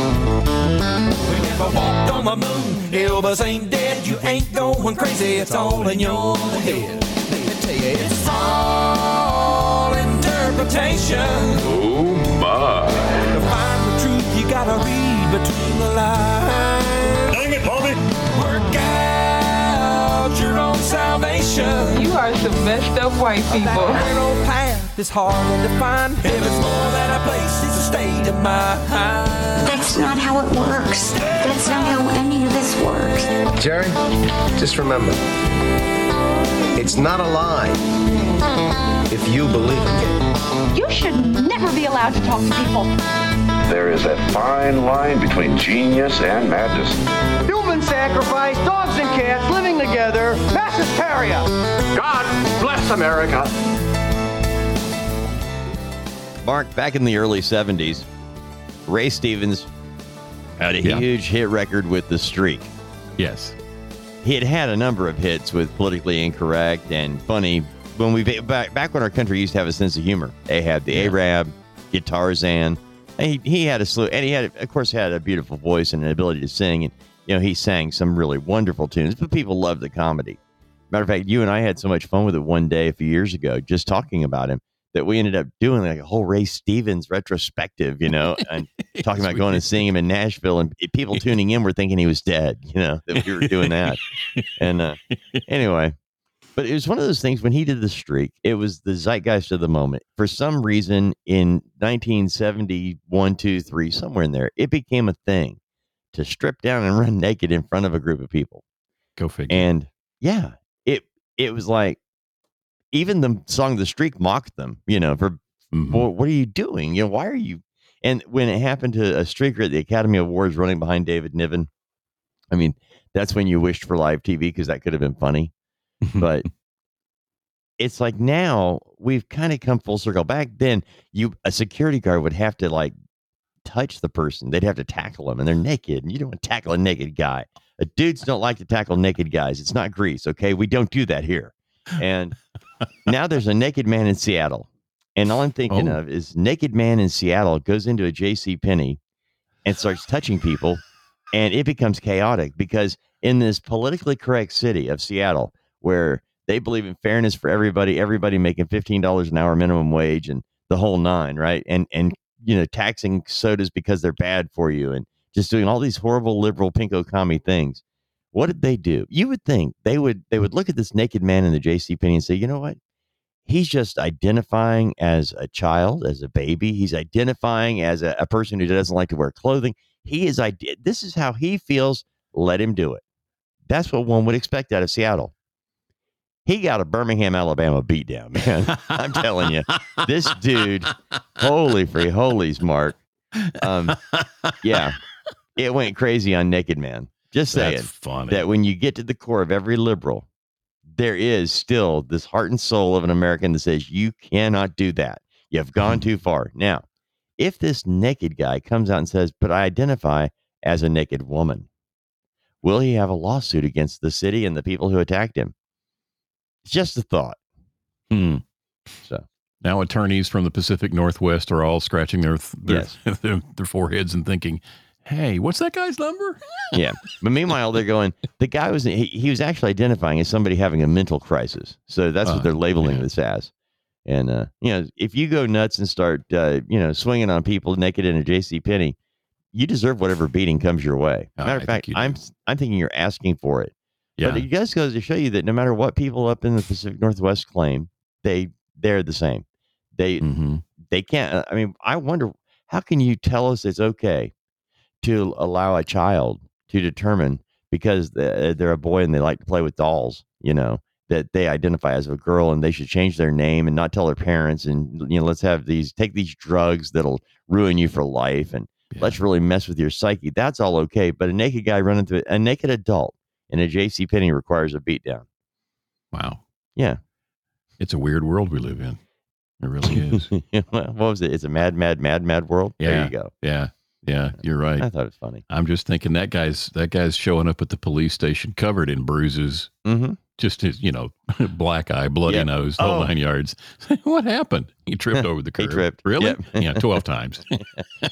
We never walked on the moon. Elvis ain't dead. You ain't going crazy. It's all in your head. Let me tell you, it's all interpretation. Oh my. To find the truth, you gotta read between the lines. Dang it, Bobby! Work out your own salvation. You are the best of white That people. narrow path is hard to find. Heaven's more than a place, it's a state of mind. That's not how it works. That's not how any of this works. Jerry, just remember, it's not a lie if you believe it. You should never be allowed to talk to people. There is a fine line between genius and madness. Human sacrifice, dogs and cats living together, mass hysteria. God bless America. Mark, back in the early 70s, Ray Stevens had a Yeah. huge hit record with The Streak. Yes. He had had a number of hits with Politically Incorrect and Funny when we back, back when our country used to have a sense of humor. They had the Arab, Gitarzan. And he, he had a slew, and he had, of course, had a beautiful voice and an ability to sing. And, you know, he sang some really wonderful tunes, but people loved the comedy. Matter of fact, you and I had so much fun with it one day a few years ago, just talking about him, that we ended up doing like a whole Ray Stevens retrospective, you know, and talking about going and seeing him in Nashville, and people tuning in were thinking he was dead, you know, that we were doing that. and uh, anyway, but it was one of those things when he did the streak, it was the zeitgeist of the moment. For some reason, in 1971, two, three, somewhere in there, it became a thing to strip down and run naked in front of a group of people. Go figure. And yeah, it it was like even the song "The Streak" mocked them. You know, for Mhm. well, what are you doing? You know, why are you? And when it happened to a streaker at the Academy Awards running behind David Niven, I mean, that's when you wished for live TV because that could have been funny. But it's like now we've kind of come full circle. Back then, you a security guard would have to like touch the person. They'd have to tackle them, and they're naked, and you don't want to tackle a naked guy. Uh, dudes don't like to tackle naked guys. It's not Greece, okay? We don't do that here. And now there's a naked man in Seattle. And all I'm thinking Oh. of is naked man in Seattle goes into a J.C. Penney and starts touching people, and it becomes chaotic because in this politically correct city of Seattle, where they believe in fairness for everybody, everybody making fifteen dollars an hour minimum wage and the whole nine, right? And and you know taxing sodas because they're bad for you, and just doing all these horrible liberal pinko commie things. What did they do? You would think they would they would look at this naked man in the J.C. Penney and say, you know what? He's just identifying as a child, as a baby. He's identifying as a, a person who doesn't like to wear clothing. He is This is how he feels. Let him do it. That's what one would expect out of Seattle. He got a Birmingham, Alabama beatdown, man. I'm telling you, this dude, holy free holies, Mark. Um, yeah, it went crazy on Naked Man. Just saying That's funny. that when you get to the core of every liberal, there is still this heart and soul of an American that says you cannot do that. You've gone too far. Now, if this naked guy comes out and says, "But I identify as a naked woman," will he have a lawsuit against the city and the people who attacked him? It's just a thought. Hmm. So Now attorneys from the Pacific Northwest are all scratching their their, Yes. their, their foreheads and thinking, "Hey, what's that guy's number?" yeah, but meanwhile they're going. The guy was he, he was actually identifying as somebody having a mental crisis. So that's Uh, what they're labeling yeah. this as. And uh, you know, if you go nuts and start uh, you know swinging on people naked in a J.C. Penney, you deserve whatever beating comes your way. Uh, Matter of fact. I'm I'm thinking you're asking for it. Yeah. But it just goes to show you that no matter what people up in the Pacific Northwest claim, they they're the same. They hmm they can't. uh, I mean, I wonder how can you tell us it's okay to allow a child to determine because uh, they're a boy and they like to play with dolls, you know, that they identify as a girl and they should change their name and not tell their parents and you know, let's have these take these drugs that'll ruin you for life and Yeah. let's really mess with your psyche. That's all okay, but a naked guy running through a naked adult in a J.C. Penney requires a beatdown. Wow. Yeah. It's a weird world we live in. It really is. what was it? It's a mad, mad, mad, mad world. There you go. yeah. Yeah. You're right. I thought it was funny. I'm just thinking that guy's that guy's showing up at the police station covered in bruises, Mm-hmm. just his, you know, black eye, bloody Yeah. nose, the Oh. nine yards. what happened? He tripped over the curb. He tripped. Really? Yep. Yeah, twelve times.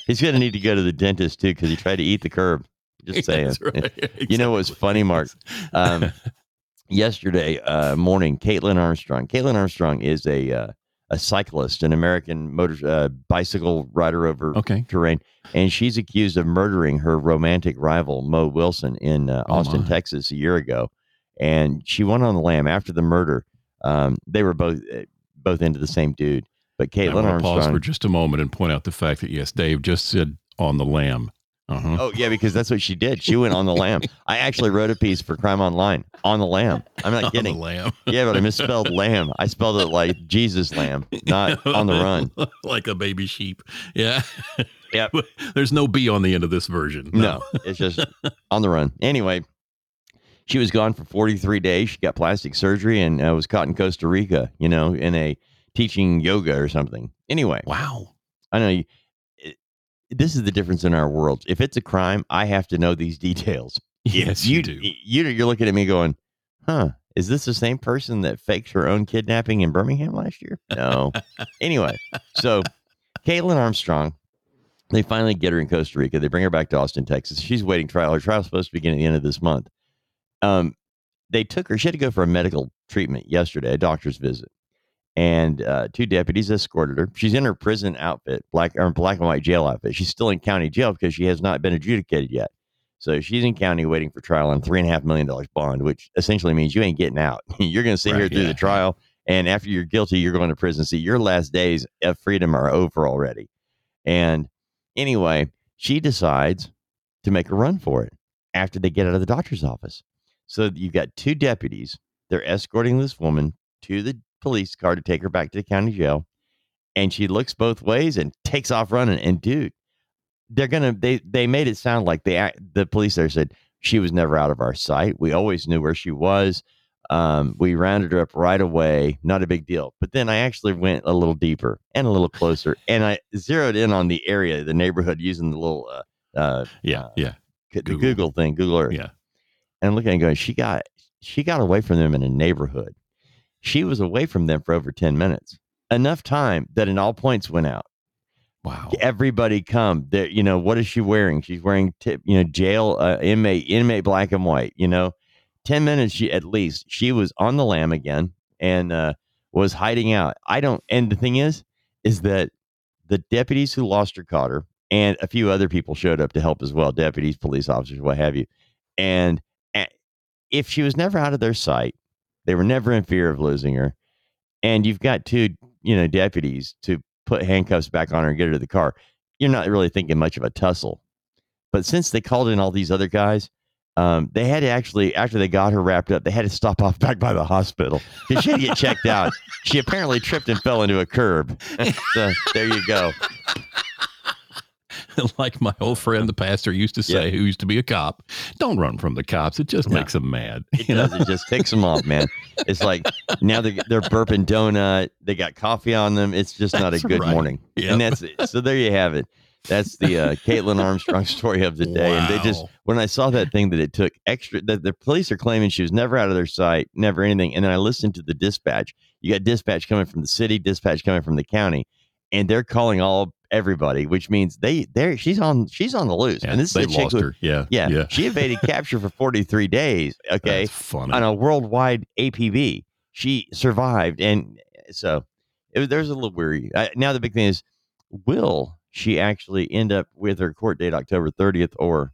He's gonna need to go to the dentist too because he tried to eat the curb. Just saying. Right. You know what's funny, Mark? Um, yesterday uh, morning, Caitlin Armstrong. Caitlin Armstrong is a uh, a cyclist, an American motor uh, bicycle rider over Okay. terrain, and she's accused of murdering her romantic rival Mo Wilson in uh, Oh, Austin, my. Texas, a year ago. And she went on the lam after the murder. Um, they were both uh, both into the same dude, but I Caitlin want to Armstrong. pause for just a moment and point out the fact that yes, Dave just said on the lamb. Uh-huh. Oh yeah, because that's what she did. She went on the lamb. I actually wrote a piece for Crime Online on the lamb. I'm not On the lamb. Yeah, but I misspelled lamb. I spelled it like Jesus lamb, not on the run. like a baby sheep. Yeah. Yeah. There's no B on the end of this version. No, it's just on the run. Anyway, she was gone for 43 days. She got plastic surgery and uh, was caught in Costa Rica, you know, in a teaching yoga or something. Anyway, Wow. I know you, this is the difference in our world. If it's a crime, I have to know these details. Yes, you do. You, you're looking at me going, huh, is this the same person that faked her own kidnapping in Birmingham last year? No. anyway, so Caitlin Armstrong, they finally get her in Costa Rica. They bring her back to Austin, Texas. She's waiting trial. Her trial's supposed to begin at the end of this month. Um, they took her. She had to go for a medical treatment yesterday, a doctor's visit, and uh, two deputies escorted her. She's in her prison outfit, black or black and white jail outfit. She's still in county jail because she has not been adjudicated yet. So she's in county waiting for trial on three and a half million dollars bond, which essentially means you ain't getting out. you're going to sit here through yeah, the trial, and after you're guilty, you're going to prison. See, your last days of freedom are over already. And anyway, she decides to make a run for it after they get out of the doctor's office. So you've got two deputies. They're escorting this woman to the police car to take her back to the county jail. And she looks both ways and takes off running. And dude, they're gonna they they made it sound like they act- the police there said she was never out of our sight. We always knew where she was. Um, we rounded her up right away. Not a big deal. But then I actually went a little deeper and a little closer, and I zeroed in on the area, the neighborhood, using the little uh, uh, Yeah. uh, Yeah. the Google. Google thing, Google Earth. Yeah. And looking and going, she got she got away from them in a neighborhood. She was away from them for over 10 minutes. Enough time that an all points went out. Wow. Everybody come. There, you know, what is she wearing? She's wearing tip, you know, jail uh, inmate, inmate black and white, you know. 10 minutes she at least she was on the lam again and uh was hiding out. I don't and the thing is is that the deputies who lost her caught her and a few other people showed up to help as well, deputies, police officers, what have you. And a- if she was never out of their sight, they were never in fear of losing her. And you've got two, you know, deputies to put handcuffs back on her and get her to the car. You're not really thinking much of a tussle. But since they called in all these other guys, um, they had to actually, after they got her wrapped up, they had to stop off back by the hospital because she had to get checked out. She apparently tripped and fell into a curb. so there you go. like my old friend, the pastor, used to say, who used to be a cop, don't run from the cops. It just No. makes them mad. It You know? It just ticks them off, man. It's like now they're, they're burping donut. They got coffee on them. It's just not a good right. morning. Yep. And that's it. So there you have it. That's the uh, Caitlin Armstrong story of the day. And they just, when I saw that thing that it took extra, that the police are claiming she was never out of their sight, never anything. And then I listened to the dispatch. You got dispatch coming from the city, dispatch coming from the county, and they're calling all everybody, which means they, they're, she's on, she's on the loose. Yeah, and this is a chick who- Yeah. Yeah, Yeah. She evaded capture for 43 days. Okay That's funny. on a worldwide APB. She survived, and so it there's a little weary. I, now the big thing is, will she actually end up with her court date October 30th, or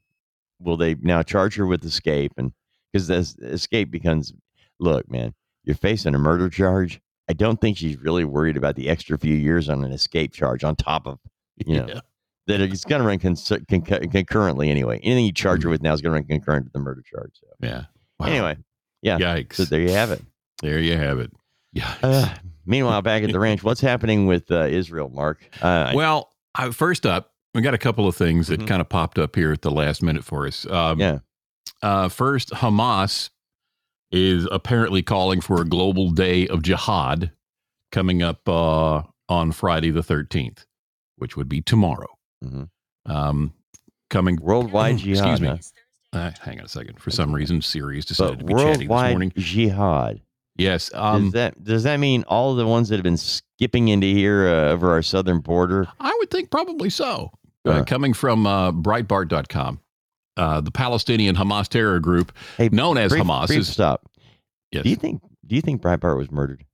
will they now charge her with escape? And because this escape becomes, look, man, you're facing a murder charge. I don't think she's really worried about the extra few years on an escape charge on top of you know, Yeah. that it's going to run cons- concur- concurrently anyway. Anything you charge her with now is going to run concurrent to the murder charge. So Yeah. Wow. anyway, yeah. Yikes. So there you have it. there you have it. Yikes. Uh, meanwhile, back at the ranch, what's happening with uh, Israel, Mark? Uh, well, I, first up, we got a couple of things that Mhm. kind of popped up here at the last minute for us. Um, yeah, Uh, first, Hamas is apparently calling for a global day of jihad coming up uh, on Friday the 13th, which would be tomorrow. Mhm. Um, coming worldwide Excuse jihad. me. huh? Uh, hang on a second. For some reason, Sirius decided But to be chatty this morning. jihad. Yes. does Um, that does that mean all the ones that have been skipping into here uh, over our southern border? I would think probably so. Uh, Uh. coming from uh, Breitbart.com, uh, the Palestinian Hamas terror group Hey, known as brief- Hamas brief is stop. yes. Do you think do you think Breitbart was murdered?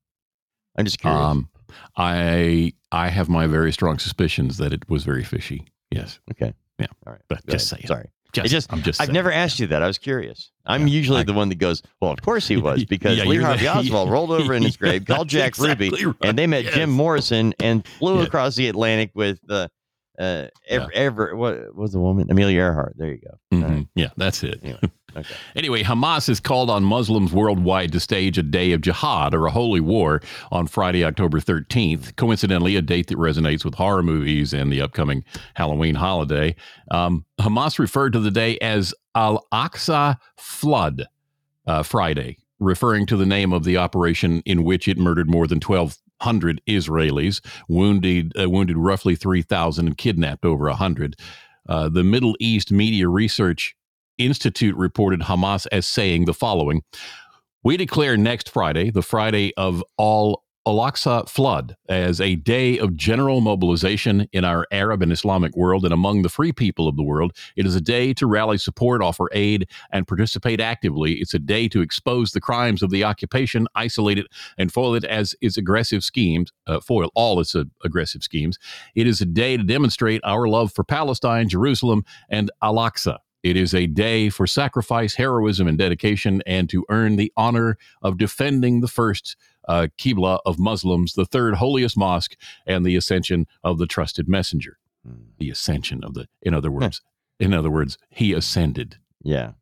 I'm just curious. Um, I I have my very strong suspicions that it was very fishy. Yes, okay. yeah. All right. But Go just ahead. saying. Sorry. Just, just- I'm just. I've saying. never asked you that. I was curious. I'm Yeah, usually I- the one that goes, "Well, of course he was," because Yeah, Lee Harvey Oswald rolled over in his grave, called Jack exactly Ruby, right. and they met Jim Morrison and flew Yeah. across the Atlantic with the uh, ever, ever what was the woman Amelia Earhart. There you go. Mhm. right. Yeah, that's it. Anyway, okay. Anyway, Hamas has called on Muslims worldwide to stage a day of jihad or a holy war on Friday, October 13th. Coincidentally, a date that resonates with horror movies and the upcoming Halloween holiday. Um, Hamas referred to the day as Al Aqsa Flood uh, Friday, referring to the name of the operation in which it murdered more than 1,200 Israelis, wounded, uh, wounded roughly 3,000, and kidnapped over a 100. Uh, the Middle East Media Research Institute reported Hamas as saying the following We declare next Friday, the Friday of all Al Aqsa flood, as a day of general mobilization in our Arab and Islamic world and among the free people of the world. It is a day to rally support, offer aid, and participate actively. It's a day to expose the crimes of the occupation, isolate it, and foil it as its aggressive schemes, uh, foil all its uh, aggressive schemes. It is a day to demonstrate our love for Palestine, Jerusalem, and Al Aqsa. It is a day for sacrifice, heroism, and dedication, and to earn the honor of defending the first uh, Qibla of Muslims, the third holiest mosque, and the ascension of the trusted messenger. Hmm. The ascension of the, in other words, in other words, he ascended. Yeah.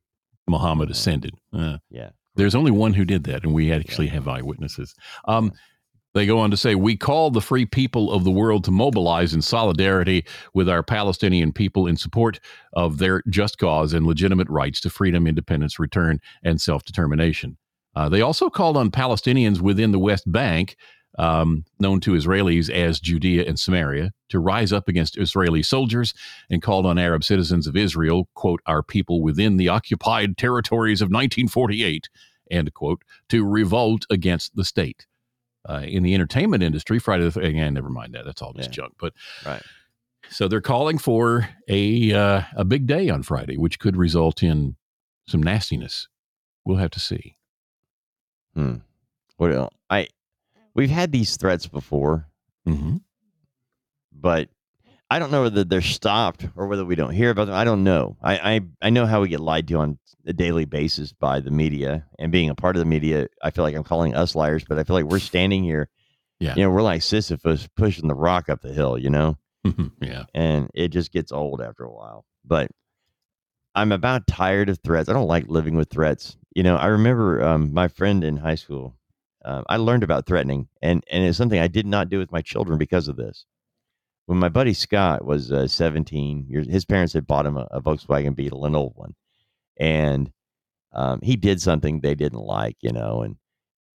Muhammad ascended. Uh, Yeah. there's only one who did that, and we actually have eyewitnesses. Um, they go on to say, We call the free people of the world to mobilize in solidarity with our Palestinian people in support of their just cause and legitimate rights to freedom, independence, return, and self determination. Uh, they also called on Palestinians within the West Bank, um, known to Israelis as Judea and Samaria, to rise up against Israeli soldiers and called on Arab citizens of Israel, quote, our people within the occupied territories of 1948, end quote, to revolt against the state. Uh, in the entertainment industry, Friday the th- again, never mind that. That's all just Yeah. junk. But Right. so they're calling for a uh, a big day on Friday, which could result in some nastiness. We'll have to see. Hmm. Well, I we've had these threats before, hmm but I don't know whether they're stopped or whether we don't hear about them. I don't know. I, I I know how we get lied to on a daily basis by the media, and being a part of the media, I feel like I'm calling us liars, but I feel like we're standing here. Yeah. You know, we're like Sisyphus pushing the rock up the hill. You know, yeah. and it just gets old after a while. But I'm about tired of threats. I don't like living with threats. You know, I remember um, my friend in high school. Uh, I learned about threatening, and and it's something I did not do with my children because of this. When my buddy Scott was uh, 17, years, his parents had bought him a, a Volkswagen Beetle, an old one, and um, he did something they didn't like, you know, and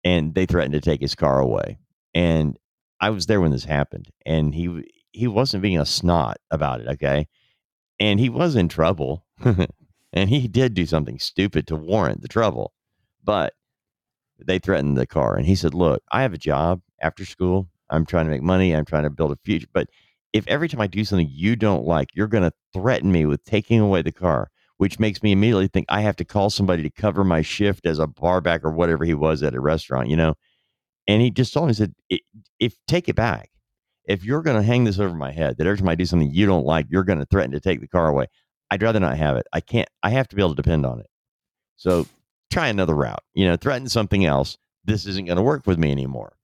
and they threatened to take his car away. And I was there when this happened, and he he wasn't being a snot about it, okay, and he was in trouble, and he did do something stupid to warrant the trouble, but they threatened the car, and he said, "Look, I have a job after school. I'm trying to make money. I'm trying to build a future, but." If every time I do something you don't like, you're going to threaten me with taking away the car, which makes me immediately think I have to call somebody to cover my shift as a barback or whatever he was at a restaurant, you know? And he just told me, he said, if take it back, if you're going to hang this over my head that every time I do something you don't like, you're going to threaten to take the car away, I'd rather not have it. I can't, I have to be able to depend on it. So try another route, you know, threaten something else. This isn't going to work with me anymore.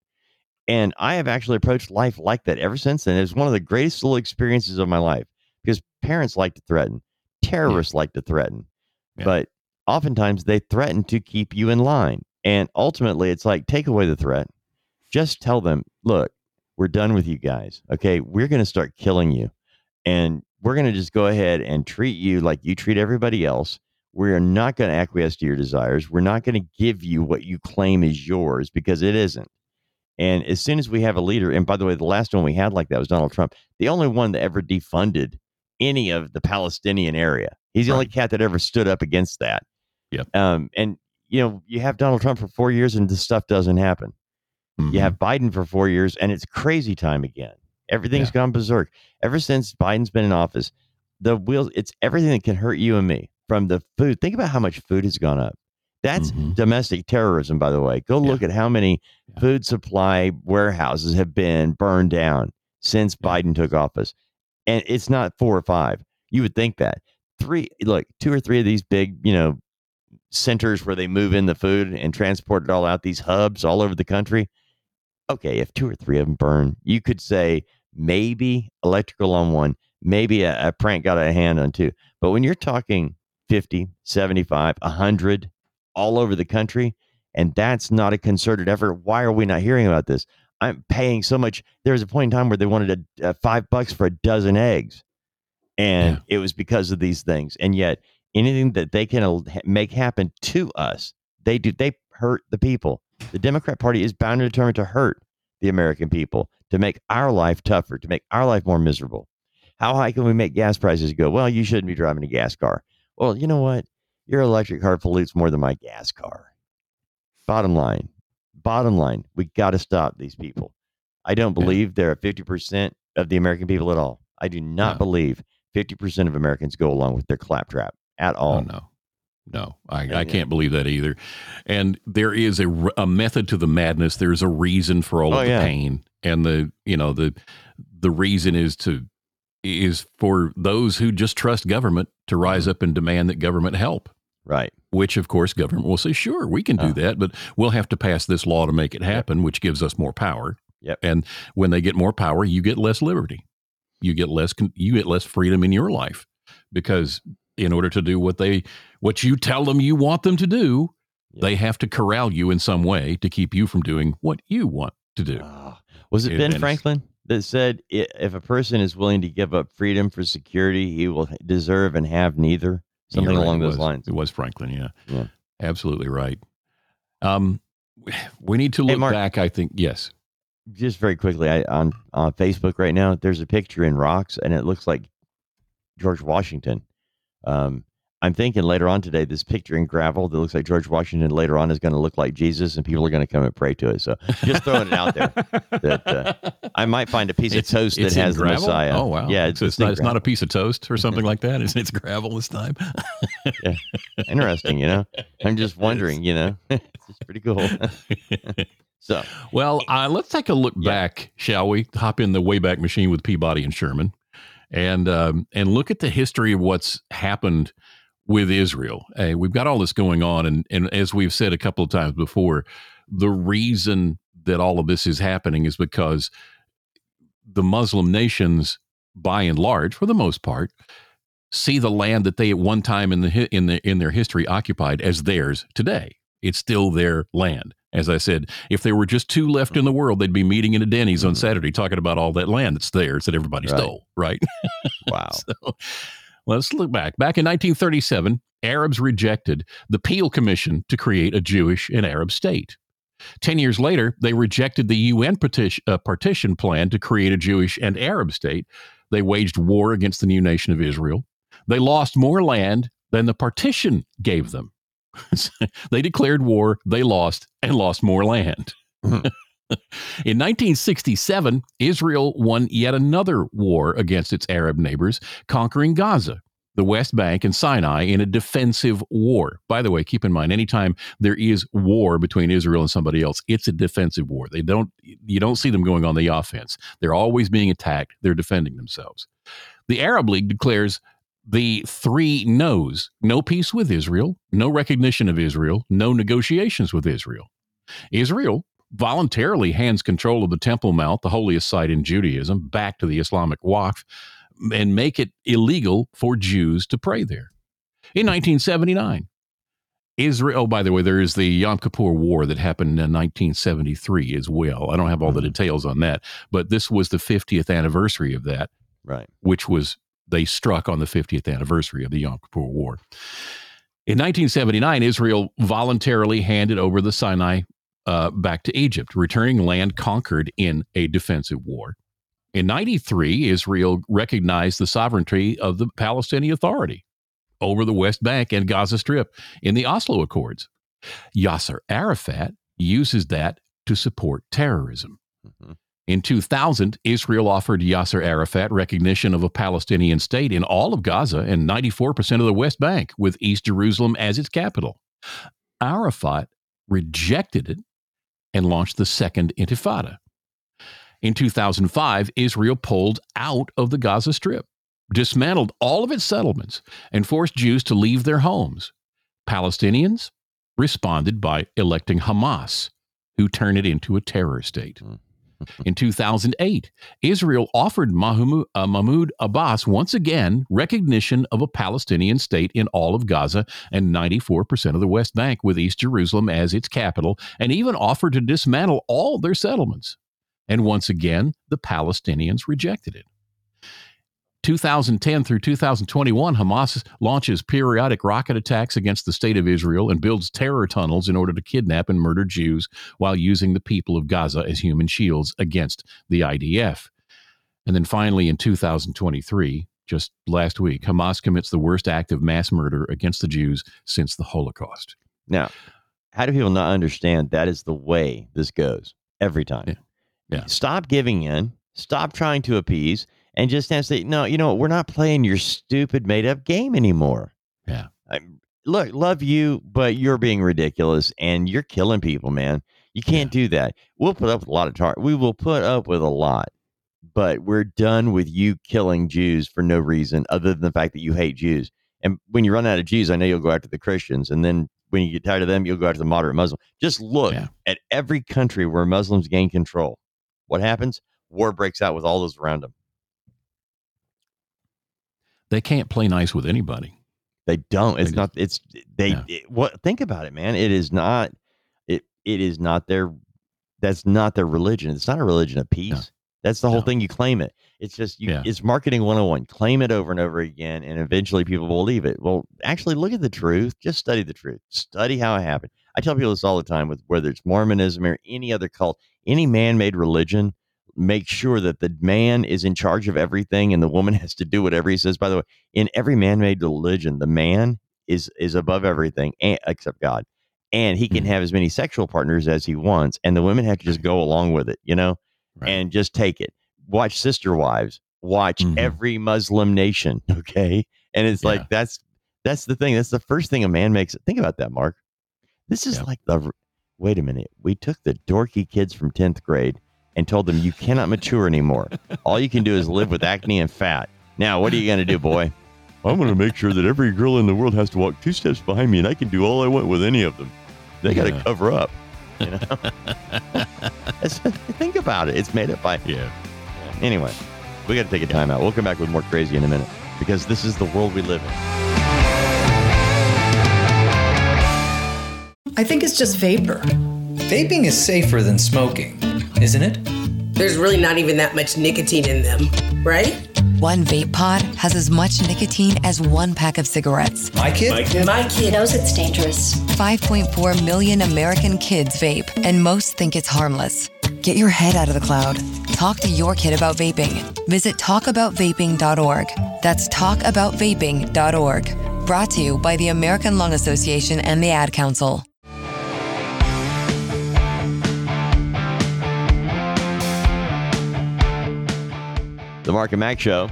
And I have actually approached life like that ever since then. It's one of the greatest little experiences of my life because parents like to threaten, hmm. terrorists like to threaten, Yeah. but oftentimes they threaten to keep you in line. And ultimately, it's like, take away the threat. Just tell them, look, we're done with you guys. Okay. We're going to start killing you. And we're going to just go ahead and treat you like you treat everybody else. We're not going to acquiesce to your desires. We're not going to give you what you claim is yours because it isn't. And as soon as we have a leader, and by the way, the last one we had like that was Donald Trump, the only one that ever defunded any of the Palestinian area. He's the only cat that ever stood up against that. Yep. Um, and you know, you have Donald Trump for four years, and this stuff doesn't happen. Mhm. You have Biden for four years, and it's crazy time again. Everything's gone berserk. Ever since Biden's been in office, the wheels, it's everything that can hurt you and me from the food. Think about how much food has gone up. That's Mhm. domestic terrorism, by the way. Go Yeah. look at how many Yeah. food supply warehouses have been burned down since Yeah. Biden took office. And it's not four or five. You would think that. Three, look, two or three of these big, you know, centers where they move in the food and transport it all out, these hubs all over the country. Okay, if two or three of them burn, you could say maybe electrical on one, maybe a, a prank got a hand on two. But when you're talking 50, 75, 100 all over the country, and that's not a concerted effort, why are we not hearing about this? I'm paying so much. There was a point in time where they wanted a, a five bucks for a dozen eggs, and Yeah. it was because of these things. And yet, anything that they can make happen to us, they do. They hurt the people. The Democrat Party is bound and determined to hurt the American people, to make our life tougher, to make our life more miserable. How high can we make gas prices go? Well, you shouldn't be driving a gas car. Well, you know what? Your electric car pollutes more than my gas car. Bottom line, bottom line, we got to stop these people. I don't believe there are 50% of the American people at all. I do not No. believe 50% of Americans go along with their claptrap at Oh all. no, no, I, I can't believe that either. And there is a, a method to the madness. There's a reason for all Oh, of the yeah. pain, and the you know the the reason is to is for those who just trust government to rise Mm-hmm. up and demand that government help. Right. Which of course government will say, sure, we can do Oh. that, but we'll have to pass this law to make it happen, which gives us more power. Yep. And when they get more power, you get less liberty. You get less you get less freedom in your life because in order to do what they what you tell them you want them to do, Yep. they have to corral you in some way to keep you from doing what you want to do. Ah. Was it Ben Franklin that said if a person is willing to give up freedom for security, he will deserve and have neither? Something right, along those was- lines. It was Franklin, yeah. Yeah. Absolutely right. Um we need to Hey, look Mark. back, I think. Yes. Just very quickly, I on on Facebook right now, there's a picture in rocks, and it looks like George Washington. Um, I'm thinking later on today, this picture in gravel that looks like George Washington later on is going to look like Jesus, and people are going to come and pray to it. So just throwing it out there. that, uh, I might find a piece It's- of toast that has the gravel? Messiah. Oh wow! Yeah, it's, it's, it's not. It's not a piece of toast or something like that. It's, it's gravel this time. interesting. You know, I'm just wondering. You know, it's pretty cool. so well, uh, let's take a look Yeah. back, shall we? Hop in the Wayback Machine with Peabody and Sherman, and um, and look at the history of what's happened with Israel. Hey, we've got all this going on, and and as we've said a couple of times before, the reason that all of this is happening is because the Muslim nations, by and large, for the most part, see the land that they at one time in the in the in their history occupied as theirs today. It's still their land. As I said, if there were just two left in the world, they'd be meeting in a Denny's on Mhm. Saturday talking about all that land that's theirs that everybody Right. stole, right? wow. So let's look back. Back in 1937, Arabs rejected the Peel Commission to create a Jewish and Arab state. Ten years later, they rejected the UN partition, uh, partition plan to create a Jewish and Arab state. They waged war against the new nation of Israel. They lost more land than the partition gave them. they declared war, they lost, and lost more land. In 1967, Israel won yet another war against its Arab neighbors, conquering Gaza, the West Bank, and Sinai in a defensive war. By the way, keep in mind, anytime there is war between Israel and somebody else, it's a defensive war. They don't, you don't see them going on the offense. They're always being attacked. They're defending themselves. The Arab League declares the three no's no peace with Israel, no recognition of Israel, no negotiations with Israel. Israel voluntarily hands control of the Temple Mount, the holiest site in Judaism, back to the Islamic Waqf and make it illegal for Jews to pray there. In 1979, Israel, oh, by the way, there is the Yom Kippur War that happened in 1973 as well. I don't have all the Mhm. details on that, but this was the 50th anniversary of that Right. which was they struck on the 50th anniversary of the Yom Kippur War. In 1979, Israel voluntarily handed over the Sinai uh, back to Egypt, returning land conquered in a defensive war. In 93, Israel recognized the sovereignty of the Palestinian Authority over the West Bank and Gaza Strip in the Oslo Accords. Yasser Arafat uses that to support terrorism. Mhm. In 2000, Israel offered Yasser Arafat recognition of a Palestinian state in all of Gaza and 94% of the West Bank, with East Jerusalem as its capital. Arafat rejected it and launched the Second Intifada. In 2005, Israel pulled out of the Gaza Strip, dismantled all of its settlements, and forced Jews to leave their homes. Palestinians responded by electing Hamas, who turned it into a terror state. Hmm. In 2008, Israel offered Mahmoud, uh, Mahmoud Abbas once again recognition of a Palestinian state in all of Gaza and 94% of the West Bank, with East Jerusalem as its capital, and even offered to dismantle all their settlements. And once again, the Palestinians rejected it. 2010 through 2021, Hamas launches periodic rocket attacks against the state of Israel and builds terror tunnels in order to kidnap and murder Jews while using the people of Gaza as human shields against the IDF. And then finally, in 2023, just last week, Hamas commits the worst act of mass murder against the Jews since the Holocaust. Now, how do people not understand that is the way this goes every time? Yeah. Yeah. Stop giving in. Stop trying to appease, and just have to say, no, you know, we're not playing your stupid made up game anymore. Yeah. I, look, love you, but you're being ridiculous and you're killing people, man. You can't do that. We'll put up with a lot of tar. We will put up with a lot, but we're done with you killing Jews for no reason other than the fact that you hate Jews. And when you run out of Jews, I know you'll go after the Christians, and then when you get tired of them, you'll go after the moderate Muslim. Just look Yeah. at every country where Muslims gain control. What happens? War breaks out with all those around them. They can't play nice with anybody. They don't. It's They not. It's they. Yeah. it- what? Think about it, man. It is not. It. It is not their. That's not their religion. It's not a religion of peace. That's the whole No. thing. You claim it. It's just you. Yeah. It's marketing 101. Claim it over and over again, and eventually people will believe it. Well, actually, look at the truth. Just study the truth. Study how it happened. I tell people this all the time. With whether it's Mormonism or any other cult, any man-made religion, make sure that the man is in charge of everything, and the woman has to do whatever he says. By the way, in every man-made religion, the man is is above everything and, except God, and he can Mhm. have as many sexual partners as he wants, and the women have to just go along with it, you know, Right. and just take it. Watch Sister Wives. Watch Mhm. every Muslim nation, okay, and it's Yeah. like that's that's the thing. That's the first thing a man makes. Think about that, Mark. This is Yeah. like the. Wait a minute. We took the dorky kids from tenth grade and told them you cannot mature anymore. All you can do is live with acne and fat. Now, what are you going to do, boy? I'm going to make sure that every girl in the world has to walk two steps behind me, and I can do all I want with any of them. They got to Yeah. cover up. You know. Think about it. It's made up by. Yeah. Anyway, we got to take a time out. We'll come back with more crazy in a minute because this is the world we live in. I think it's just vapor. Vaping is safer than smoking, isn't it? There's really not even that much nicotine in them, right? One vape pod has as much nicotine as one pack of cigarettes. My kid? My kid My kid knows it's dangerous. 5.4 million American kids vape, and most think it's harmless. Get your head out of the cloud. Talk to your kid about vaping. Visit talkaboutvaping.org. That's talkaboutvaping.org. Brought to you by the American Lung Association and the Ad Council. The Mark and Mack Show.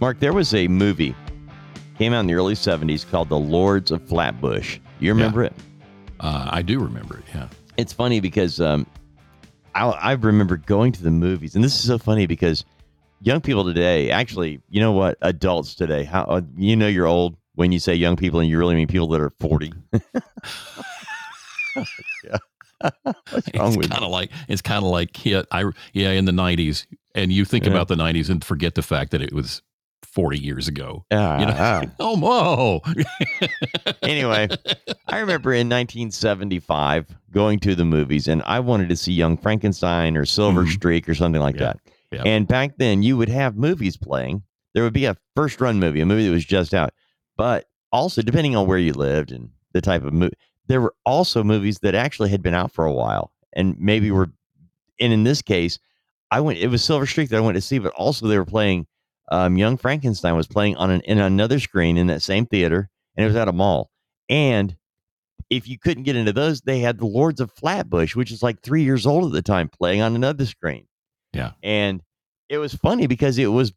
Mark, there was a movie came out in the early 70s called The Lords of Flatbush. You remember it? Uh, I do remember it. Yeah. It's funny because um, I, I remember going to the movies, and this is so funny because young people today, actually, you know what? Adults today, how uh, you know you're old when you say young people, and you really mean people that are 40. yeah. What's wrong it's kind of like it's kind of like yeah, I yeah in the '90s, and you think Yeah. about the '90s and forget the fact that it was 40 years ago. Yeah, You know? yeah. oh, whoa. anyway, I remember in 1975 going to the movies, and I wanted to see Young Frankenstein or Silver Mhm. Streak or something like Yeah, that. yeah. And back then, you would have movies playing. There would be a first run movie, a movie that was just out, but also depending on where you lived and the type of movie, there were also movies that actually had been out for a while and maybe were. And in this case, I went. It was Silver Streak that I went to see, but also they were playing. Um, Young Frankenstein was playing on an in another screen in that same theater, and it was at a mall. And if you couldn't get into those, they had the Lords of Flatbush, which is like three years old at the time, playing on another screen. Yeah. And it was funny because it was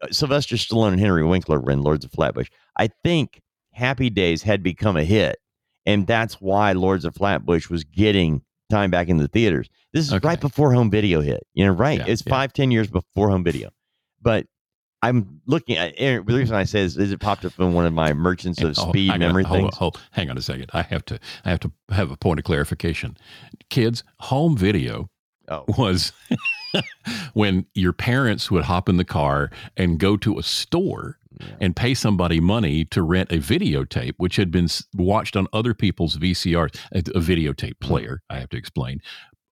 uh, Sylvester Stallone and Henry Winkler were in Lords of Flatbush. I think Happy Days had become a hit, and that's why Lords of Flatbush was getting time back in the theaters. This is Okay. right before home video hit. You know, right? Yeah, it's yeah. five, ten years before home video. But I'm looking at and eh, the reason I say is, is it popped up in one of my merchants of Oh, speed on, memory hold, things. hold- hang on a second. I have to. I have to have a point of clarification. Kids, home video Oh. was when your parents would hop in the car and go to a store and pay somebody money to rent a videotape, which had been watched on other people's VCRs, a, a videotape mm-hmm. player. I have to explain,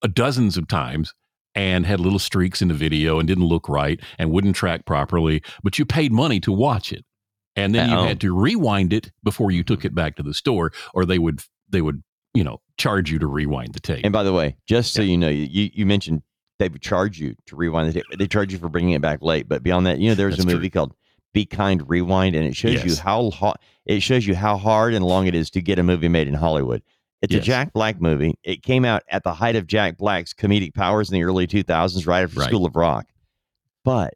dozens of times. And had little streaks in the video and didn't look right and wouldn't track properly, but you paid money to watch it and then you Oh. had to rewind it before you took it back to the store or they would they would you know charge you to rewind the tape And by the way, just so you know, you, you mentioned they would charge you to rewind the tape. They charge you for bringing it back late. But beyond that, you know, there's That's a movie called Be Kind Rewind, and it shows you how ho- it shows you how hard and long it is to get a movie made in Hollywood. It's Yes. a Jack Black movie. It came out at the height of Jack Black's comedic powers in the early 2000s, right after Right. School of Rock. But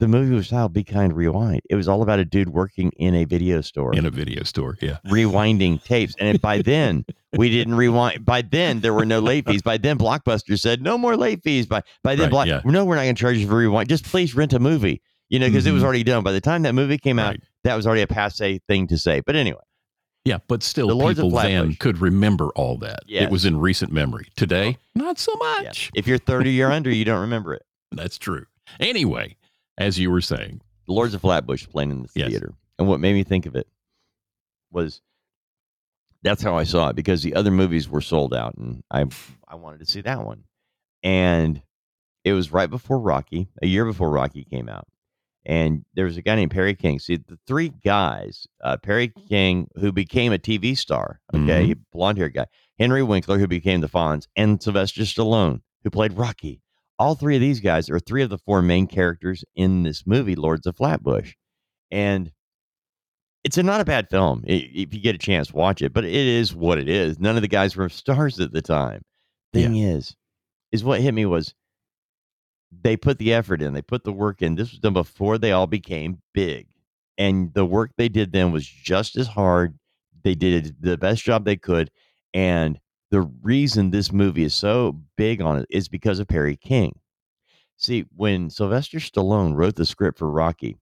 the movie was how Be Kind Rewind. It was all about a dude working in a video store in a video store yeah rewinding tapes. And by then, we didn't rewind. By then, there were no late fees. By then, Blockbuster said no more late fees. By by then, Right, Block, yeah. no, we're not going to charge you for rewind. Just please rent a movie. You know, because it was Mhm. already done. By the time that movie came out, Right. that was already a passe thing to say. But anyway, yeah but still The Lords of people then could remember all that Yes. it was in recent memory today oh. not so yeah. much if you're 30 or under, you don't remember it. that's true anyway as you were saying The Lords of Flatbush playing in the Yes. theater. And what made me think of it was that's how I saw it because the other movies were sold out and I I wanted to see that one. And it was right before Rocky, a year before Rocky came out. And there was a guy named Perry King. See, the three guys, uh, Perry King, who became a TV star, okay, blonde haired guy, Henry Winkler, who became the Fonz, and Sylvester Stallone, who played Rocky. All three of these guys are three of the four main characters in this movie, Lords of Flatbush. And it's a, not a bad film. I- If you get a chance, watch it. But it is what it is. None of the guys were stars at the time. Thing is, is what hit me was they put the effort in, they put the work in. This was done before they all became big. And the work they did then was just as hard. They did the best job they could. And the reason this movie is so big on it is because of Perry King. See, when Sylvester Stallone wrote the script for Rocky,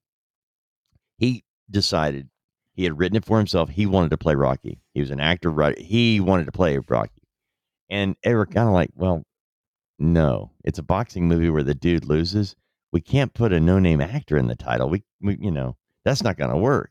he decided he had written it for himself. He wanted to play Rocky. He was an actor, right? He wanted to play Rocky. And were kind of like, well, no, it's a boxing movie where the dude loses. We can't put a no-name actor in the title. We, we you know, that's not going to work.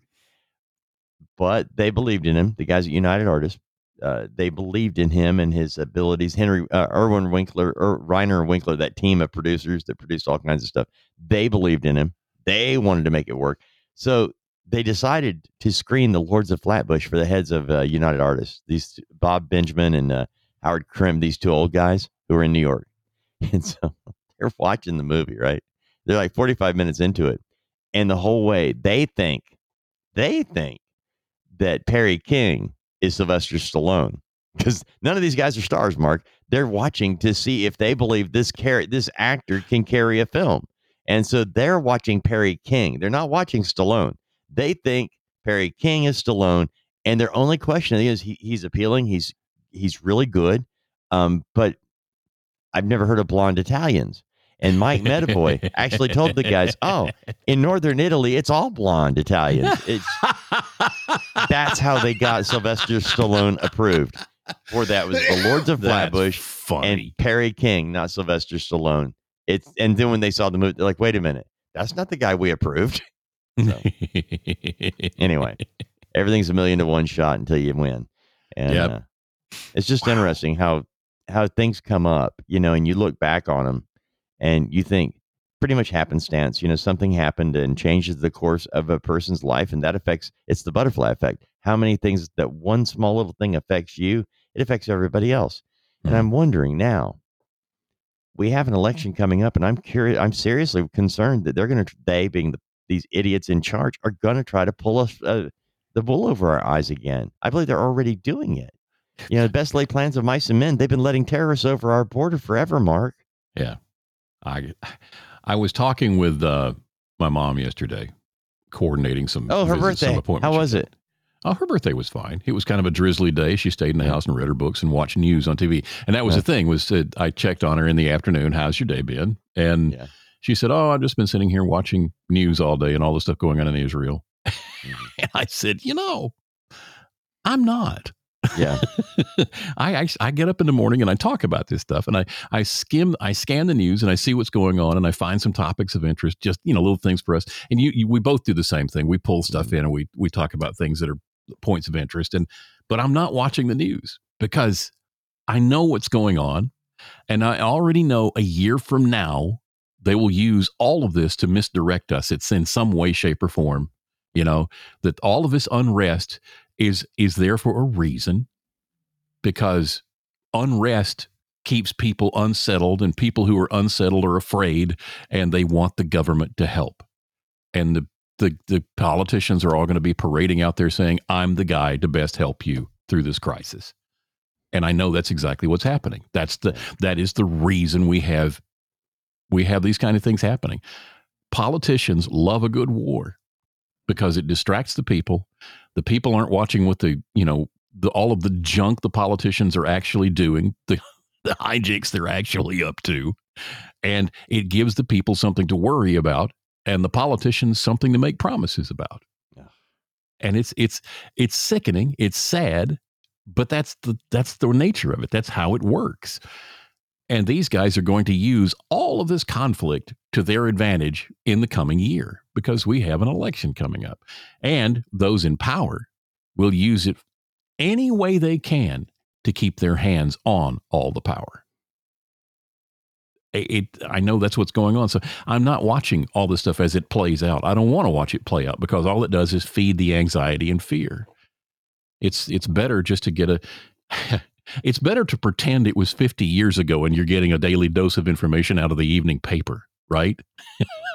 But they believed in him. The guys at United Artists, uh, they believed in him and his abilities. Henry uh, Irwin Winkler, or Reiner Winkler, that team of producers that produced all kinds of stuff, they believed in him. They wanted to make it work. So they decided to screen the Lords of Flatbush for the heads of uh, United Artists. These Bob Benjamin and uh, Howard Krim, these two old guys who were in New York, and so they're watching the movie. Right? They're like 45 minutes into it, and the whole way they think, they think that Perry King is Sylvester Stallone because none of these guys are stars. Mark, they're watching to see if they believe this car- this actor can carry a film, and so they're watching Perry King. They're not watching Stallone. They think Perry King is Stallone, and their only question is he, he's appealing. He's he's really good, um, but I've never heard of blonde Italians. And Mike Medavoy actually told the guys, "Oh, in northern Italy, it's all blonde Italians. It's that's how they got Sylvester Stallone approved. For that was the Lords of Flatbush and Perry King, not Sylvester Stallone. It's and then when they saw the movie, they're like, "Wait a minute, that's not the guy we approved." Anyway, everything's a million to one shot until you win, and Yep. uh, it's just interesting how how things come up, you know, and you look back on them, and you think pretty much happenstance. You know, something happened and changes the course of a person's life, and that affects. It's the butterfly effect. How many things that one small little thing affects you, it affects everybody else. And I'm wondering now, we have an election coming up, and I'm curious. I'm seriously concerned that they're going to they being the, these idiots in charge are going to try to pull us uh, the wool over our eyes again. I believe they're already doing it. You know, the best laid plans of mice and men. They've been letting terrorists over our border forever, Mark. Yeah, I I was talking with uh, my mom yesterday, coordinating some. Oh, her visits, birthday. appointments How was it? Oh, her birthday was fine. It was kind of a drizzly day. She stayed in the house and read her books and watched news on TV. And that was the thing was that I checked on her in the afternoon. How's your day been? And Yeah. she said, "Oh, I've just been sitting here watching news all day and all the stuff going on in Israel." and I said, "You know, I'm not." Yeah. I, I I get up in the morning and I talk about this stuff and I I skim I scan the news and I see what's going on and I find some topics of interest just you know little things for us. And you, you we both do the same thing. We pull stuff mm-hmm. in and we we talk about things that are points of interest and but I'm not watching the news because I know what's going on and I already know a year from now they will use all of this to misdirect us. It's in some way shape or form you know that all of this unrest is is there for a reason because unrest keeps people unsettled and people who are unsettled are afraid and they want the government to help. And the the, the politicians are all going to be parading out there saying i'm the guy to best help you through this crisis. And i know that's exactly what's happening. That's the that is the reason we have we have these kind of things happening. Politicians love a good war because it distracts the people the people aren't watching what the you know the, all of the junk the politicians are actually doing the, the hijinks they're actually up to. And it gives the people something to worry about and the politicians something to make promises about. Yeah. and it's it's it's sickening. It's sad but that's the that's the nature of it. That's how it works and these guys are going to use all of this conflict to their advantage in the coming year because we have an election coming up. And those in power will use it any way they can to keep their hands on all the power. It, I know that's what's going on. So I'm not watching all this stuff as it plays out. I don't want to watch it play out because all it does is feed the anxiety and fear. It's it's better just to get a it's better to pretend it was 50 years ago and you're getting a daily dose of information out of the evening paper, right?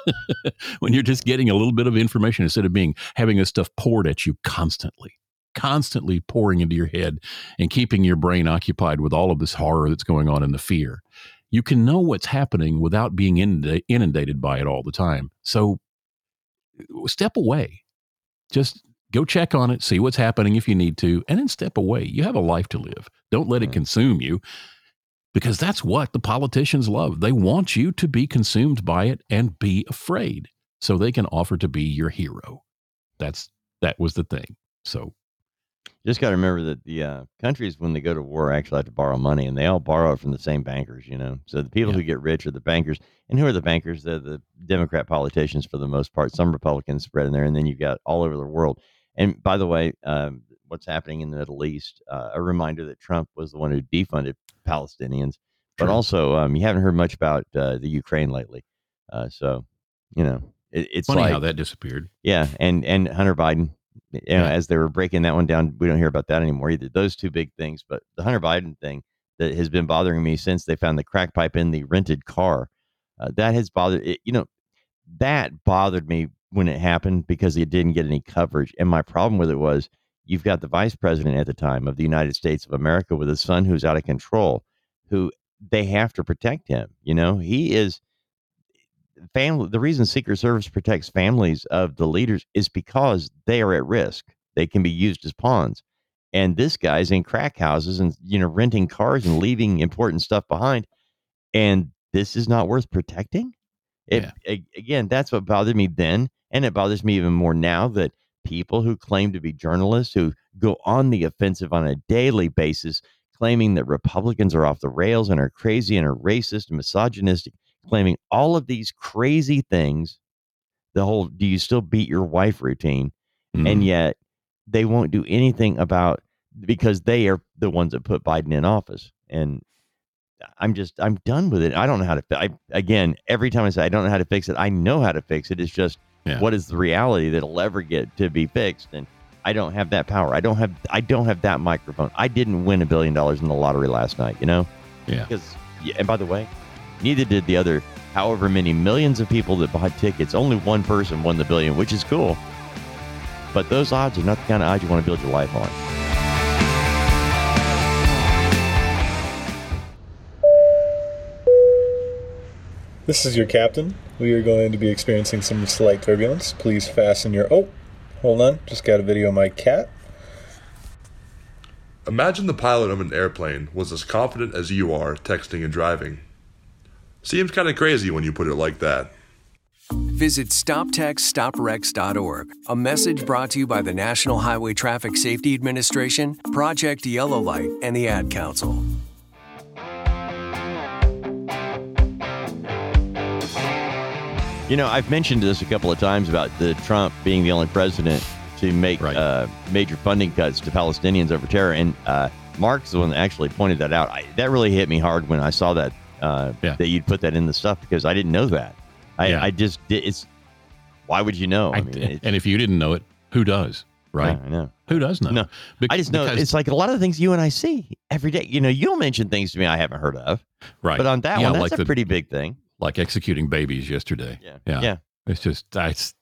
when you're just getting a little bit of information instead of being having this stuff poured at you constantly, constantly pouring into your head and keeping your brain occupied with all of this horror that's going on and the fear. You can know what's happening without being inundated by it all the time. So step away. Just go check on it, see what's happening if you need to, and then step away. You have a life to live. Don't let it consume you because that's what the politicians love. They want you to be consumed by it and be afraid so they can offer to be your hero. That's that was the thing. So just got to remember that the uh, countries, when they go to war, actually have to borrow money, and they all borrow it from the same bankers. You know, so the people who get rich are the bankers, and who are the bankers? They're the Democrat politicians for the most part. Some Republicans spread in there, and then you've got all over the world. And by the way, um, what's happening in the Middle East? Uh, a reminder that Trump was the one who defunded Palestinians, but also um, you haven't heard much about uh, the Ukraine lately. Uh, so, you know, it, it's funny like how that disappeared. yeah, and and Hunter Biden, you know, Yeah. as they were breaking that one down, we don't hear about that anymore either. Those two big things, but the Hunter Biden thing that has been bothering me since they found the crack pipe in the rented car, uh, that has bothered it. You know, that bothered me when it happened because it didn't get any coverage. And my problem with it was you've got the vice president at the time of the United States of America with a son who's out of control, who they have to protect him. You know, he is family the reason secret service protects families of the leaders is because they are at risk they can be used as pawns and this guy's in crack houses and you know renting cars and leaving important stuff behind and this is not worth protecting it, a- again that's what bothered me then and it bothers me even more now that people who claim to be journalists who go on the offensive on a daily basis claiming that republicans are off the rails and are crazy and are racist and misogynistic claiming all of these crazy things the whole do you still beat your wife? routine and mm-hmm. yet they won't do anything about because they are the ones that put Biden in office and I'm just I'm done with it. I don't know how to I again every time I say I don't know how to fix it, I know how to fix it. It's just Yeah. what is the reality that'll ever get to be fixed and I don't have that power. I don't have I don't have that microphone. I didn't win a billion dollars in the lottery last night, you know? Yeah. Because and by the way, Neither did the other however many millions of people that bought tickets. Only one person won the billion, which is cool. But those odds are not the kind of odds you want to build your life on. This is your captain. We are going to be experiencing some slight turbulence. Please fasten your. Oh, hold on. Just got a video of my cat. Imagine the pilot of an airplane was as confident as you are texting and driving. Seems kind of crazy when you put it like that. Visit StopTextStopWrecks.org. A message brought to you by the National Highway Traffic Safety Administration, Project Yellow Light, and the Ad Council. You know, I've mentioned this a couple of times about the Trump being the only president to make right. uh, major funding cuts to Palestinians over terror, and uh, Mark's the one that actually pointed that out. I, that really hit me hard when I saw that uh, yeah. that you'd put that in the stuff because I didn't know that. I, yeah. I just did. It's why would you know? I, I mean, and if you didn't know it, who does? Right? I know. Who does know? No, Be- I just know it's like a lot of the things you and I see every day. You know, you'll mention things to me I haven't heard of. Right. But on that yeah, one, that's like a the, pretty big thing like executing babies yesterday. Yeah. Yeah. yeah. It's just, it's,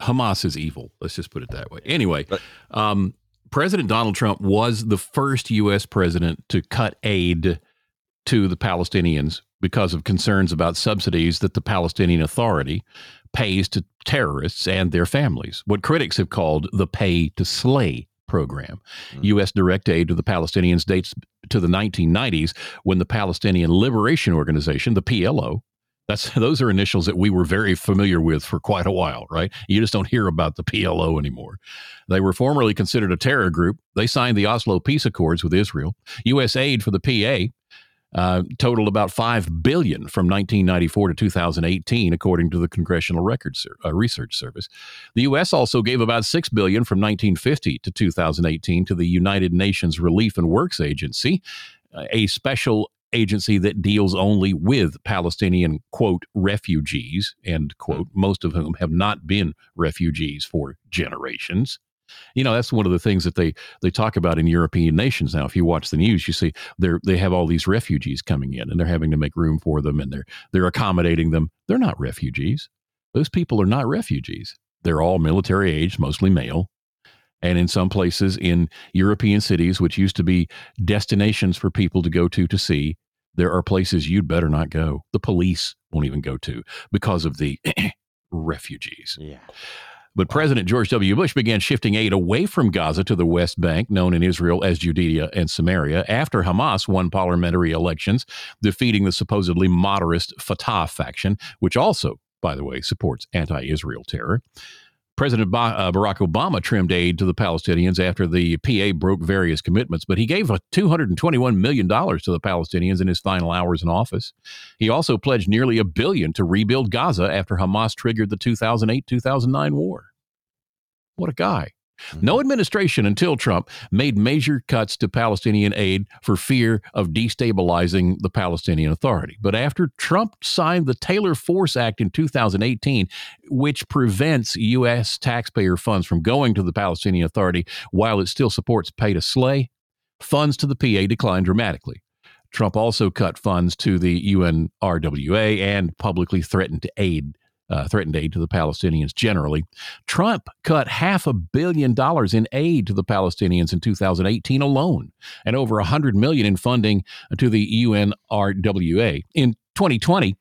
Hamas is evil. Let's just put it that way. Anyway, um, President Donald Trump was the first U.S. president to cut aid to the Palestinians because of concerns about subsidies that the Palestinian Authority pays to terrorists and their families, what critics have called the pay to slay program. Mm-hmm. U.S. direct aid to the Palestinians dates to the 1990s when the Palestinian Liberation Organization, the PLO, that's those are initials that we were very familiar with for quite a while, right? You just don't hear about the PLO anymore. They were formerly considered a terror group. They signed the Oslo Peace Accords with Israel. U.S. aid for the PA uh, totaled about five billion from 1994 to 2018, according to the Congressional Records uh, Research Service. The U.S. also gave about six billion from 1950 to 2018 to the United Nations Relief and Works Agency, a special agency that deals only with Palestinian, quote, refugees, end quote, most of whom have not been refugees for generations. You know, that's one of the things that they, they talk about in European nations now. If you watch the news, you see they're, they have all these refugees coming in and they're having to make room for them and they're, they're accommodating them. They're not refugees. Those people are not refugees. They're all military age, mostly male and in some places in European cities, which used to be destinations for people to go to to see, there are places you'd better not go. The police won't even go to because of the refugees. Yeah. But President George W. Bush began shifting aid away from Gaza to the West Bank, known in Israel as Judea and Samaria, after Hamas won parliamentary elections, defeating the supposedly moderate Fatah faction, which also, by the way, supports anti Israel terror. President uh, Barack Obama trimmed aid to the Palestinians after the PA broke various commitments, but he gave $221 million to the Palestinians in his final hours in office. He also pledged nearly a billion to rebuild Gaza after Hamas triggered the 2008 2009 war. What a guy. No mm-hmm. administration until Trump made major cuts to Palestinian aid for fear of destabilizing the Palestinian Authority. But after Trump signed the Taylor Force Act in 2018, which prevents U.S. taxpayer funds from going to the Palestinian Authority while it still supports pay to slay, funds to the PA declined dramatically. Trump also cut funds to the UNRWA and publicly threatened to aid uh, threatened aid to the Palestinians generally. Trump cut half a billion dollars in aid to the Palestinians in 2018 alone, and over 100 million in funding to the UNRWA. In 2020,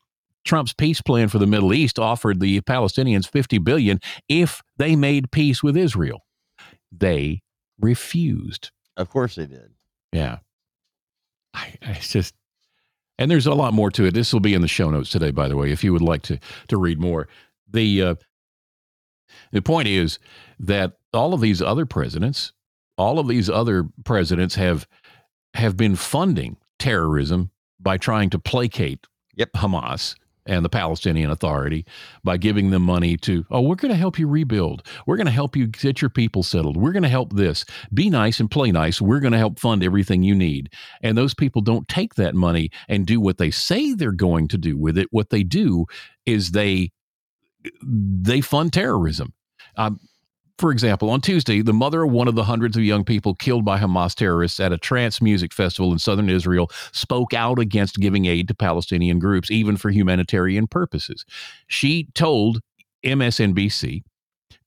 Trump's peace plan for the Middle East offered the Palestinians 50 billion if they made peace with Israel. They refused. Of course they did. Yeah. I, I just and there's a lot more to it. This will be in the show notes today, by the way, if you would like to to read more. The uh, the point is that all of these other presidents, all of these other presidents have have been funding terrorism by trying to placate yep. Hamas and the Palestinian Authority by giving them money to, oh, we're going to help you rebuild. We're going to help you get your people settled. We're going to help this. Be nice and play nice. We're going to help fund everything you need. And those people don't take that money and do what they say they're going to do with it. What they do is they they fund terrorism. Um, For example, on Tuesday, the mother of one of the hundreds of young people killed by Hamas terrorists at a trance music festival in southern Israel spoke out against giving aid to Palestinian groups, even for humanitarian purposes. She told MSNBC,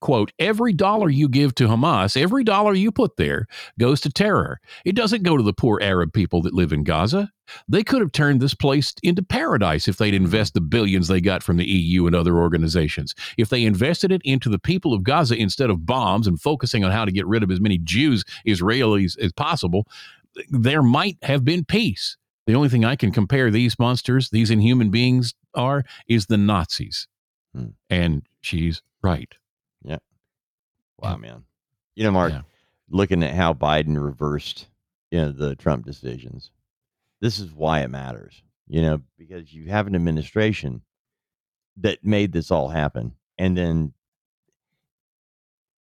quote, every dollar you give to Hamas, every dollar you put there goes to terror. It doesn't go to the poor Arab people that live in Gaza. They could have turned this place into paradise if they'd invest the billions they got from the EU and other organizations. If they invested it into the people of Gaza instead of bombs and focusing on how to get rid of as many Jews, Israelis as possible, there might have been peace. The only thing I can compare these monsters, these inhuman beings, are is the Nazis. Hmm. And she's right. Yeah. Wow, man. You know, Mark, looking at how Biden reversed, you know, the Trump decisions, this is why it matters, you know, because you have an administration that made this all happen. And then,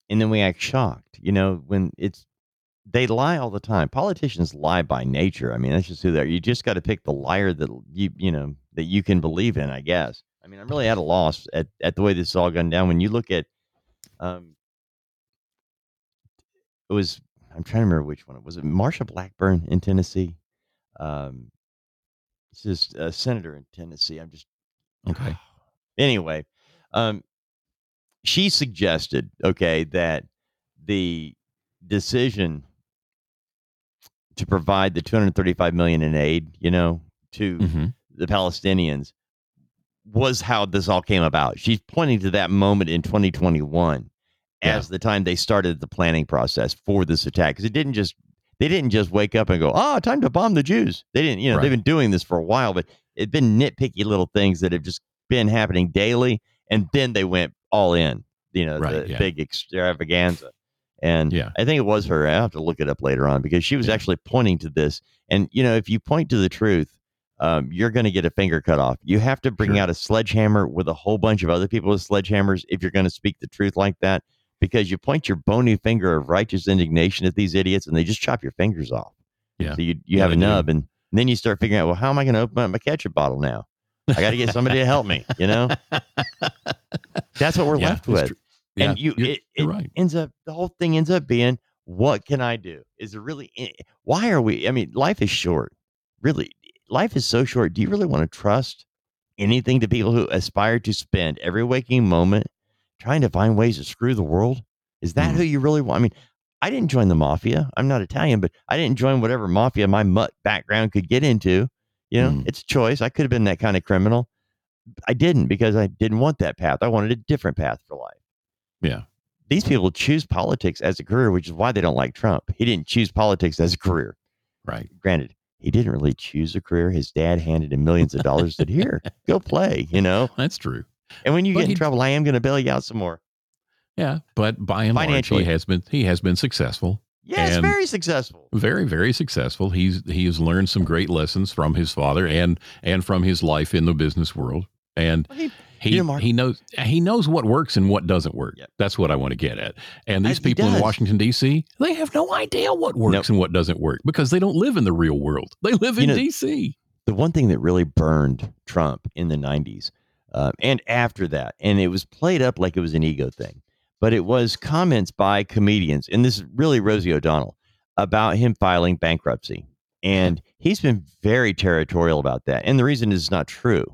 and then we act shocked, you know, when it's, they lie all the time. Politicians lie by nature. I mean, that's just who they are. You just got to pick the liar that you, you know, that you can believe in, I guess. I mean, I'm really at a loss at, at the way this has all gone down. When you look at, um, it was I'm trying to remember which one it was. It Marsha Blackburn in Tennessee. Um, it's just a senator in Tennessee. I'm just okay. Anyway, um, she suggested okay that the decision to provide the 235 million in aid, you know, to Mm-hmm. the Palestinians was how this all came about. She's pointing to that moment in 2021 as the time they started the planning process for this attack because it didn't just they didn't just wake up and go, "Oh, time to bomb the Jews." They didn't, you know, Right. they've been doing this for a while, but it's been nitpicky little things that have just been happening daily, and then they went all in, you know, Right, the yeah. big extravaganza. And Yeah. I think it was her. I have to look it up later on because she was actually pointing to this. And you know, if you point to the truth, um, you're going to get a finger cut off. You have to bring out a sledgehammer with a whole bunch of other people with sledgehammers if you're going to speak the truth like that. Because you point your bony finger of righteous indignation at these idiots, and they just chop your fingers off. Yeah. So you you Yeah, have a nub, and, and then you start figuring out, well, how am I going to open up my ketchup bottle now? I got to get somebody to help me. You know, that's what we're Yeah, left with. Yeah, and you, it, it right. ends up the whole thing ends up being, what can I do? Is it really? eh, Why are we? I mean, life is short. Really, life is so short. Do you really want to trust anything to people who aspire to spend every waking moment trying to find ways to screw the world? Is that Mm. who you really want? I mean, I didn't join the mafia. I'm not Italian, but I didn't join whatever mafia my mutt background could get into. You know, Mm. it's a choice. I could have been that kind of criminal. I didn't because I didn't want that path. I wanted a different path for life. Yeah. These people choose politics as a career, which is why they don't like Trump. He didn't choose politics as a career. Right. Granted, he didn't really choose a career. His dad handed him millions of dollars. said, "Here, go play." You know, That's true. And when you But get in trouble, I am going to bail you out some more. Yeah, but by and large, he has been he has been successful. Yes, very successful. very very successful he's he has learned some great lessons from his father and and from his life in the business world and he, he you know, Mark- he knows he knows what works and what doesn't work that's what i want to get at and these I- people in washington d.c they have no idea what works Nope. and what doesn't work because they don't live in the real world they live You in know, d.c the one thing that really burned Trump in the 90s uh, and after that, and it was played up like it was an ego thing, but it was comments by comedians, and this is really Rosie O'Donnell, about him filing bankruptcy. And he's been very territorial about that. And the reason is not true.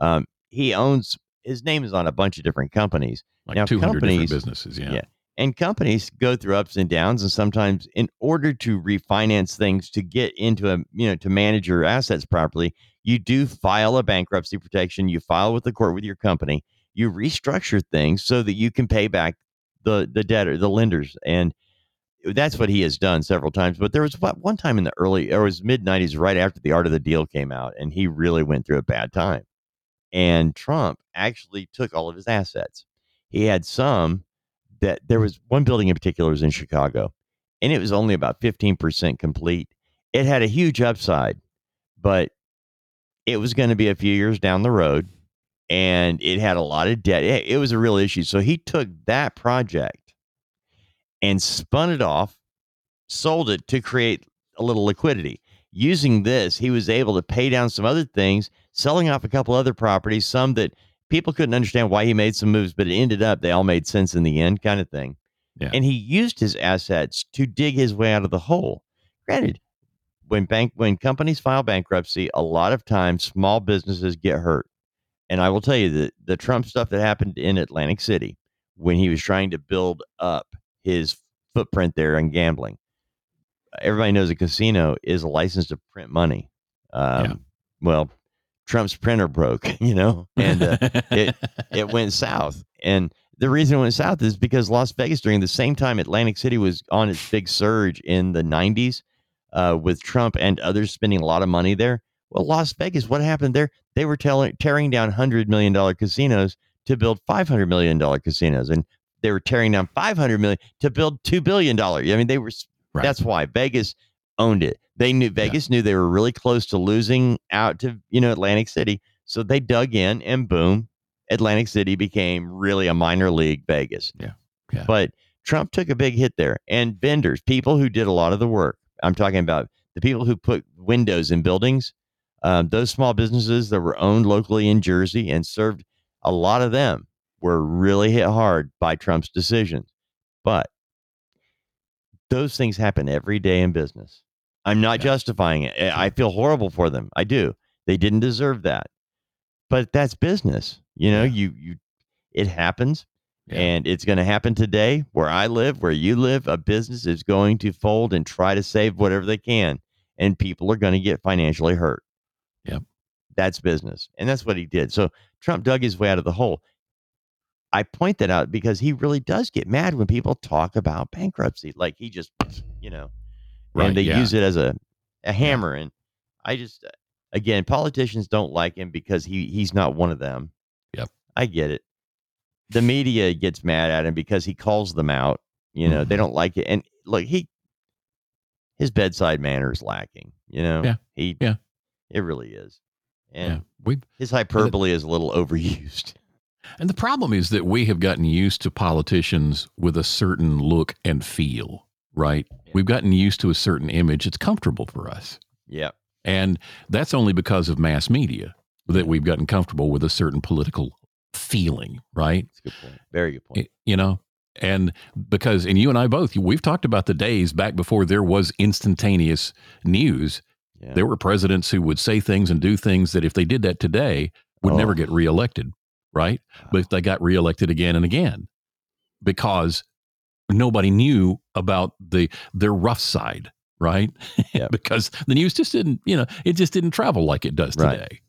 Um, he owns, his name is on a bunch of different companies. like now, 200 different businesses yeah, yeah. And companies go through ups and downs, and sometimes, in order to refinance things to get into a, you know, to manage your assets properly, you do file a bankruptcy protection. You file with the court with your company. You restructure things so that you can pay back the the debtor, the lenders, and that's what he has done several times. But there was one time in the early, or it was mid '90s, right after the Art of the Deal came out, and he really went through a bad time. And Trump actually took all of his assets. He had some that there was one building in particular was in Chicago, and it was only about 15% complete. It had a huge upside, but it was going to be a few years down the road, and it had a lot of debt. It, it was a real issue. So he took that project and spun it off, sold it to create a little liquidity. Using this, he was able to pay down some other things, selling off a couple other properties, some that people couldn't understand why he made some moves, but it ended up they all made sense in the end, kind of thing. Yeah. And he used his assets to dig his way out of the hole. Granted, when bank when companies file bankruptcy, a lot of times small businesses get hurt. And I will tell you that the Trump stuff that happened in Atlantic City when he was trying to build up his footprint there in gambling. Everybody knows a casino is a license to print money. Um, Well, Trump's printer broke, you know, and uh, it it went south. And the reason it went south is because Las Vegas during the same time Atlantic City was on its big surge in the 90s uh, with Trump and others spending a lot of money there. Well, Las Vegas, what happened there? They were tell- tearing down $100 million casinos to build $500 million casinos. And they were tearing down 500 million to build $2 billion. I mean, they were, Right. that's why Vegas owned it. They knew Vegas knew they were really close to losing out to, you know, Atlantic City. So they dug in and boom, Atlantic City became really a minor league Vegas. Yeah. Yeah. But Trump took a big hit there. And vendors, people who did a lot of the work. I'm talking about the people who put windows in buildings, um, those small businesses that were owned locally in Jersey and served a lot of them were really hit hard by Trump's decisions. But those things happen every day in business. I'm not justifying it. I I feel horrible for them. I do. They didn't deserve that. But that's business. You know, you you it happens. And it's going to happen today where I live, where you live. A business is going to fold and try to save whatever they can. And people are going to get financially hurt. Yep. That's business. And that's what he did. So Trump dug his way out of the hole. I point that out because he really does get mad when people talk about bankruptcy. Like he just, you know, Right, and they yeah. use it as a, a hammer. And I just, again, politicians don't like him because he he's not one of them. Yep. I get it. The media gets mad at him because he calls them out. You know, Mm-hmm. they don't like it. And look, he, his bedside manner is lacking. You know, Yeah, he, yeah. it really is. And Yeah, we his hyperbole is a little overused. And the problem is that we have gotten used to politicians with a certain look and feel, right? We've gotten used to a certain image. It's comfortable for us. Yeah. And that's only because of mass media that we've gotten comfortable with a certain political feeling, right? That's a good point. Very good point. You know, and because, and you and I both, we've talked about the days back before there was instantaneous news. Yeah. There were presidents who would say things and do things that if they did that today would never Oh. get reelected, right? But they got reelected again and again because nobody knew about the their rough side, right? Yep. because the news just didn't, you know, it just didn't travel like it does Right. today,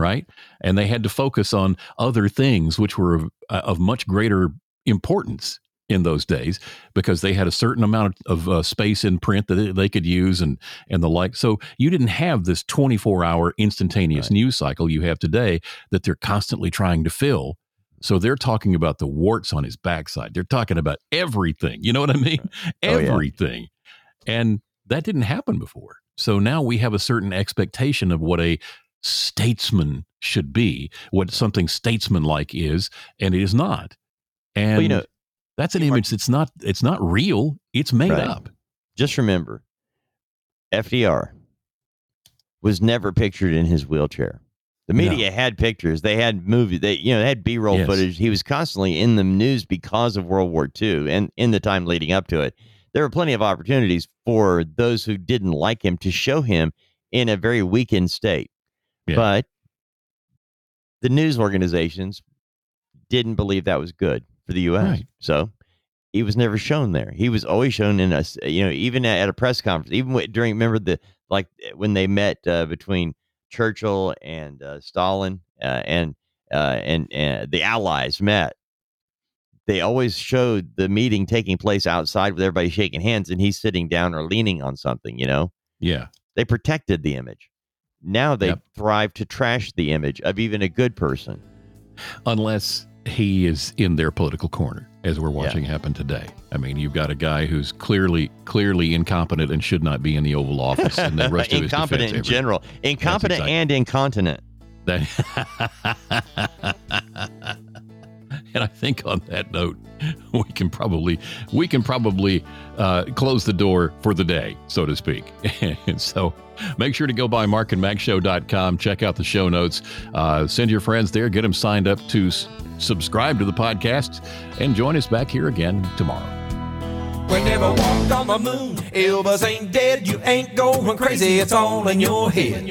right? And they had to focus on other things which were of, uh, of much greater importance in those days because they had a certain amount of uh, space in print that they- could use and and the like. So you didn't have this 24 hour instantaneous news cycle you have today that they're constantly trying to fill. So they're talking about the warts on his backside. They're talking about everything. You know what I mean? Oh, yeah. Everything. And that didn't happen before. So now we have a certain expectation of what a statesman should be, what something statesmanlike is, and it is not. And you know, that's an image that's not it's not real. It's made Right. up. Just remember, FDR was never pictured in his wheelchair. The No. media had pictures. They had movie. They you know they had B roll Yes. footage. He was constantly in the news because of World War II and in the time leading up to it. There were plenty of opportunities for those who didn't like him to show him in a very weakened state. Yeah. But the news organizations didn't believe that was good for the U.S. Right. So he was never shown there. He was always shown in a, you know, even at a press conference, even during, remember the, like eh, when they met uh, between Churchill and uh, Stalin uh, and, uh, and, and the Allies met. They always showed the meeting taking place outside with everybody shaking hands and he's sitting down or leaning on something, you know? Yeah. They protected the image. Now they Yep. thrive to trash the image of even a good person. Unless he is in their political corner, as we're watching happen today. I mean, you've got a guy who's clearly clearly incompetent and should not be in the Oval Office, and the rest of his incompetent in every- general, incompetent exactly- and incontinent. That, and I think on that note, we can probably we can probably uh, close the door for the day, so to speak. and so, make sure to go by markandmackshow.com, check out the show notes, uh, send your friends there, get them signed up to s- subscribe to the podcast, and join us back here again tomorrow. We never walked on the moon. Elvis ain't dead. You ain't going crazy. It's all in your head.